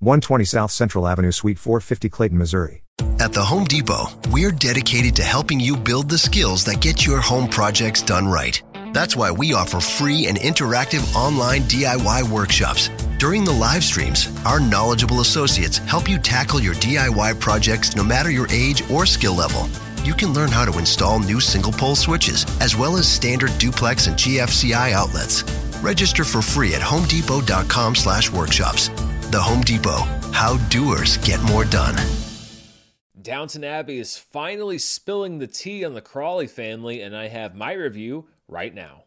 120 South Central Avenue, Suite 450, Clayton, Missouri. At the Home Depot, we're dedicated to helping you build the skills that get your home projects done right. That's why we offer free and interactive online DIY workshops. During the live streams, our knowledgeable associates help you tackle your DIY projects no matter your age or skill level. You can learn how to install new single pole switches, as well as standard duplex and GFCI outlets. Register for free at homedepot.com slash workshops. The Home Depot, how doers get more done. Downton Abbey is finally spilling the tea on the Crawley family, and I have my review right now.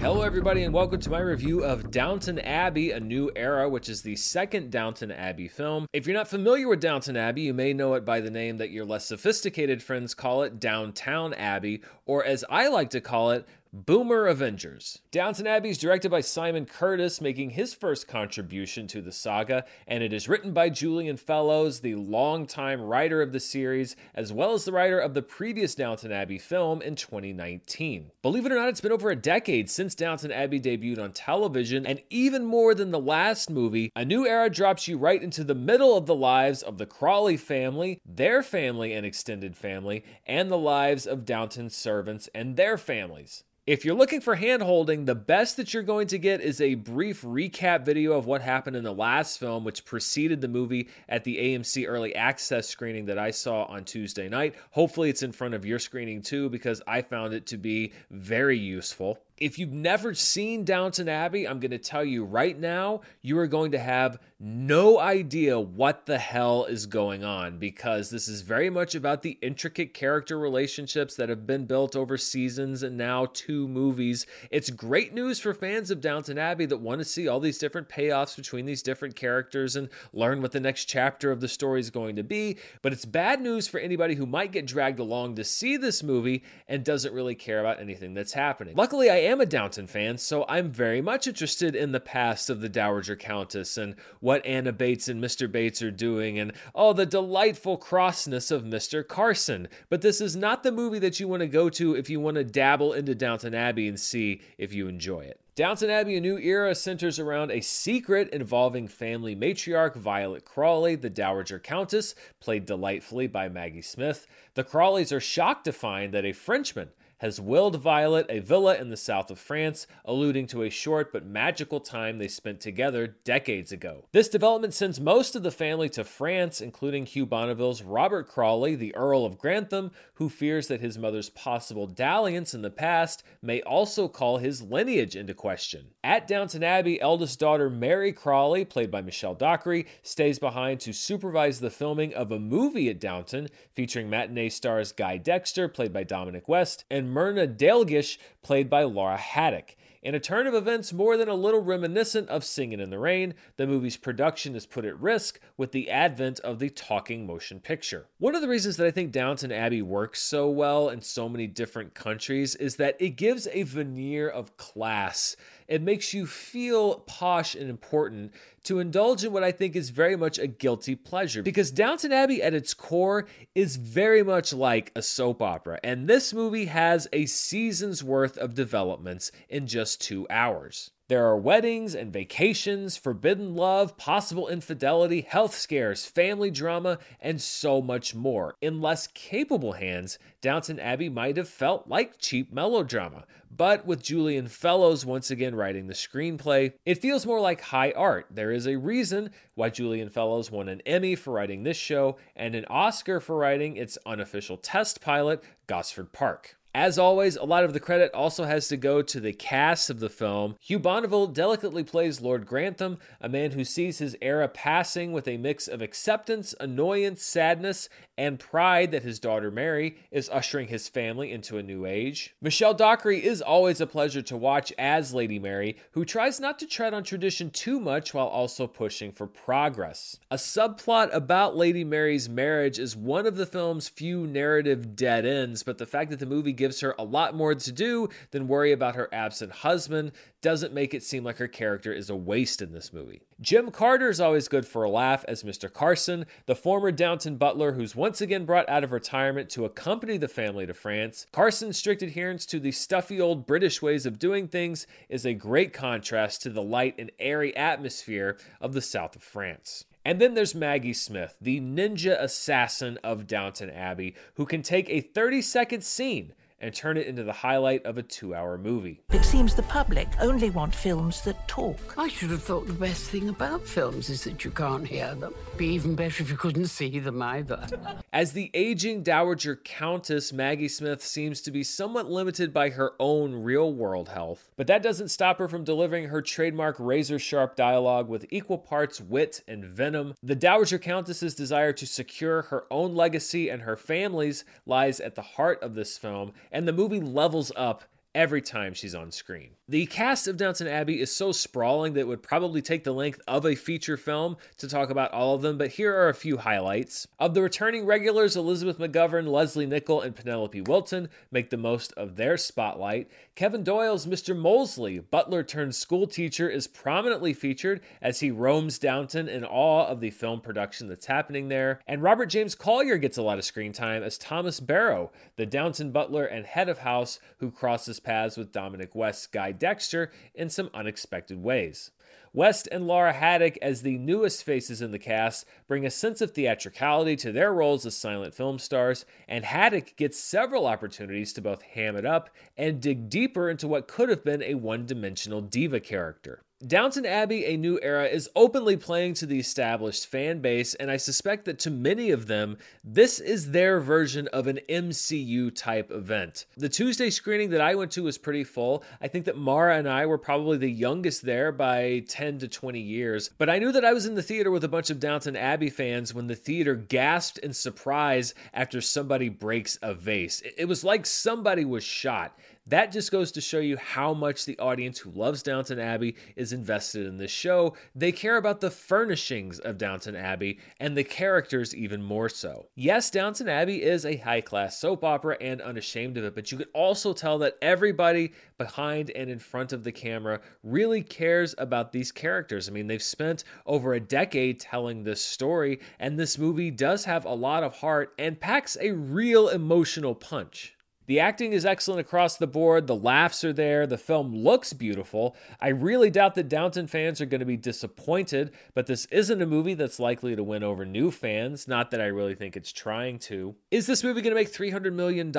Hello, everybody, and welcome to my review of Downton Abbey A New Era, which is the second Downton Abbey film. If you're not familiar with Downton Abbey, you may know it by the name that your less sophisticated friends call it Downtown Abbey, or as I like to call it, Boomer Avengers. Downton Abbey is directed by Simon Curtis, making his first contribution to the saga, and it is written by Julian Fellowes, the longtime writer of the series, as well as the writer of the previous Downton Abbey film in 2019. Believe it or not, it's been over a decade since Downton Abbey debuted on television, and even more than the last movie, A New Era drops you right into the middle of the lives of the Crawley family, their family and extended family, and the lives of Downton's servants and their families. If you're looking for handholding, the best that you're going to get is a brief recap video of what happened in the last film, which preceded the movie at the AMC Early Access screening that I saw on Tuesday night. Hopefully, it's in front of your screening too, because I found it to be very useful. If you've never seen Downton Abbey, I'm going to tell you right now, you are going to have no idea what the hell is going on because this is very much about the intricate character relationships that have been built over seasons and now two movies. It's great news for fans of Downton Abbey that want to see all these different payoffs between these different characters and learn what the next chapter of the story is going to be. But it's bad news for anybody who might get dragged along to see this movie and doesn't really care about anything that's happening. Luckily, I am a Downton fan, so I'm very much interested in the past of the Dowager Countess and what Anna Bates and Mr. Bates are doing, and oh, the delightful crossness of Mr. Carson. But this is not the movie that you want to go to if you want to dabble into Downton Abbey and see if you enjoy it. Downton Abbey A New Era centers around a secret involving family matriarch Violet Crawley, the Dowager Countess, played delightfully by Maggie Smith. The Crawleys are shocked to find that a Frenchman has willed Violet a villa in the south of France, alluding to a short but magical time they spent together decades ago. This development sends most of the family to France, including Hugh Bonneville's Robert Crawley, the Earl of Grantham, who fears that his mother's possible dalliance in the past may also call his lineage into question. At Downton Abbey, eldest daughter Mary Crawley, played by Michelle Dockery, stays behind to supervise the filming of a movie at Downton featuring matinee stars Guy Dexter, played by Dominic West, and Myrna Dalglish, played by Laura Haddock. In a turn of events more than a little reminiscent of Singing in the Rain, the movie's production is put at risk with the advent of the talking motion picture. One of the reasons that I think Downton Abbey works so well in so many different countries is that it gives a veneer of class. It makes you feel posh and important to indulge in what I think is very much a guilty pleasure. Because Downton Abbey at its core is very much like a soap opera, and this movie has a season's worth of developments in just two hours. There are weddings and vacations, forbidden love, possible infidelity, health scares, family drama, and so much more. In less capable hands, Downton Abbey might have felt like cheap melodrama, but with Julian Fellowes once again writing the screenplay, it feels more like high art. There is a reason why Julian Fellowes won an Emmy for writing this show and an Oscar for writing its unofficial test pilot, Gosford Park. As always, a lot of the credit also has to go to the cast of the film. Hugh Bonneville delicately plays Lord Grantham, a man who sees his era passing with a mix of acceptance, annoyance, sadness, and pride that his daughter Mary is ushering his family into a new age. Michelle Dockery is always a pleasure to watch as Lady Mary, who tries not to tread on tradition too much while also pushing for progress. A subplot about Lady Mary's marriage is one of the film's few narrative dead ends, but the fact that the movie gives her a lot more to do than worry about her absent husband doesn't make it seem like her character is a waste in this movie. Jim Carter is always good for a laugh as Mr. Carson, the former Downton butler who's once again brought out of retirement to accompany the family to France. Carson's strict adherence to the stuffy old British ways of doing things is a great contrast to the light and airy atmosphere of the south of France. And then there's Maggie Smith, the ninja assassin of Downton Abbey, who can take a 30 second scene and turn it into the highlight of a two hour movie. It seems the public only want films that talk. I should have thought the best thing about films is that you can't hear them. Be even better if you couldn't see them either. As the aging Dowager Countess, Maggie Smith seems to be somewhat limited by her own real world health, but that doesn't stop her from delivering her trademark razor sharp dialogue with equal parts wit and venom. The Dowager Countess's desire to secure her own legacy and her family's lies at the heart of this film, and the movie levels up every time she's on screen. The cast of Downton Abbey is so sprawling that it would probably take the length of a feature film to talk about all of them, but here are a few highlights. Of the returning regulars, Elizabeth McGovern, Lesley Nicol, and Penelope Wilton make the most of their spotlight. Kevin Doyle's Mr. Molesley, butler turned school teacher, is prominently featured as he roams Downton in awe of the film production that's happening there. And Robert James Collier gets a lot of screen time as Thomas Barrow, the Downton butler and head of house who crosses paths with Dominic West's Guy Dexter in some unexpected ways. West and Laura Haddock, as the newest faces in the cast, bring a sense of theatricality to their roles as silent film stars, and Haddock gets several opportunities to both ham it up and dig deeper into what could have been a one dimensional diva character. Downton Abbey A New Era is openly playing to the established fan base, and I suspect that to many of them, this is their version of an MCU type event. The Tuesday screening that I went to was pretty full. I think that Mara and I were probably the youngest there by 10 to 20 years, but I knew that I was in the theater with a bunch of Downton Abbey fans when the theater gasped in surprise after somebody breaks a vase. It was like somebody was shot. That just goes to show you how much the audience who loves Downton Abbey is invested in this show. They care about the furnishings of Downton Abbey and the characters even more so. Yes, Downton Abbey is a high class soap opera and unashamed of it, but you can also tell that everybody behind and in front of the camera really cares about these characters. I mean, they've spent over a decade telling this story, and this movie does have a lot of heart and packs a real emotional punch. The acting is excellent across the board. The laughs are there. The film looks beautiful. I really doubt that Downton fans are going to be disappointed, but this isn't a movie that's likely to win over new fans. Not that I really think it's trying to. Is this movie going to make $300 million?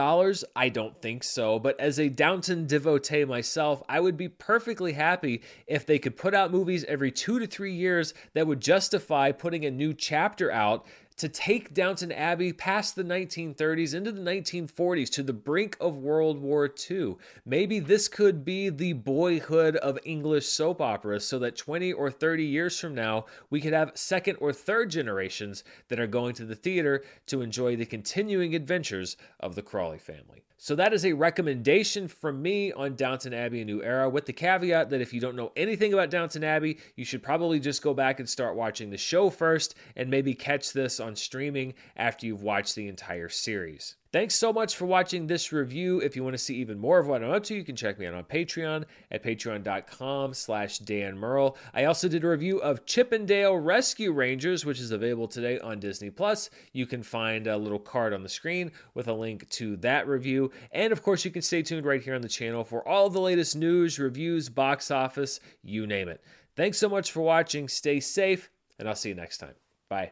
I don't think so. But as a Downton devotee myself, I would be perfectly happy if they could put out movies every two to three years that would justify putting a new chapter out to take Downton Abbey past the 1930s into the 1940s to the brink of World War II. Maybe this could be the boyhood of English soap operas so that 20 or 30 years from now, we could have second or third generations that are going to the theater to enjoy the continuing adventures of the Crawley family. So that is a recommendation from me on Downton Abbey A New Era, with the caveat that if you don't know anything about Downton Abbey, you should probably just go back and start watching the show first and maybe catch this on streaming after you've watched the entire series. Thanks so much for watching this review. If you want to see even more of what I'm up to, you can check me out on Patreon at patreon.com slash Dan Murrell. I also did a review of Chip 'n Dale Rescue Rangers, which is available today on Disney Plus. You can find a little card on the screen with a link to that review. And of course, you can stay tuned right here on the channel for all the latest news, reviews, box office, you name it. Thanks so much for watching. Stay safe, and I'll see you next time. Bye.